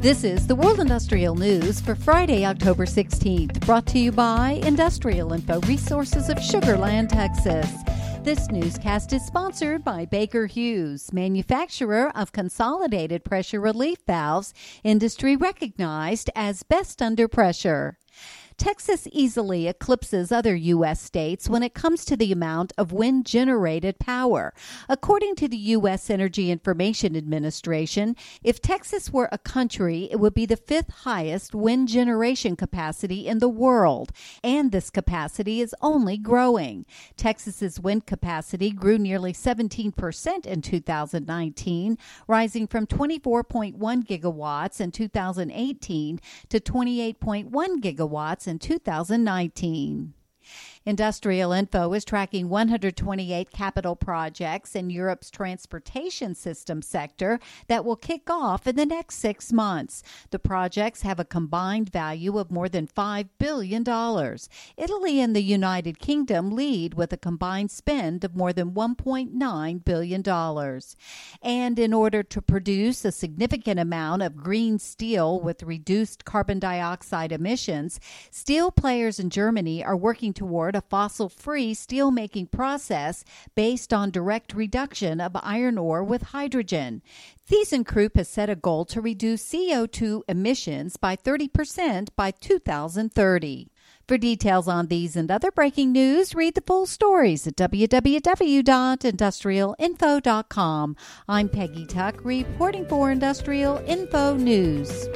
This is the World Industrial News for Friday, October 16th, brought to you by Industrial Info Resources of Sugar Land, Texas. This newscast is sponsored by Baker Hughes, manufacturer of consolidated pressure relief valves, industry recognized as best under pressure. Texas easily eclipses other U.S. states when it comes to the amount of wind generated power. According to the U.S. Energy Information Administration, if Texas were a country, it would be the fifth highest wind generation capacity in the world, and this capacity is only growing. Texas's wind capacity grew nearly 17% in 2019, rising from 24.1 gigawatts in 2018 to 28.1 gigawatts in 2019. Industrial Info is tracking 128 capital projects in Europe's transportation system sector that will kick off in the next six months. The projects have a combined value of more than $5 billion. Italy and the United Kingdom lead with a combined spend of more than $1.9 billion. And in order to produce a significant amount of green steel with reduced carbon dioxide emissions, steel players in Germany are working toward a fossil free steelmaking process based on direct reduction of iron ore with hydrogen. ThyssenKrupp has set a goal to reduce CO2 emissions by 30% by 2030. For details on these and other breaking news, read the full stories at www.industrialinfo.com. I'm Peggy Tuck, reporting for Industrial Info News.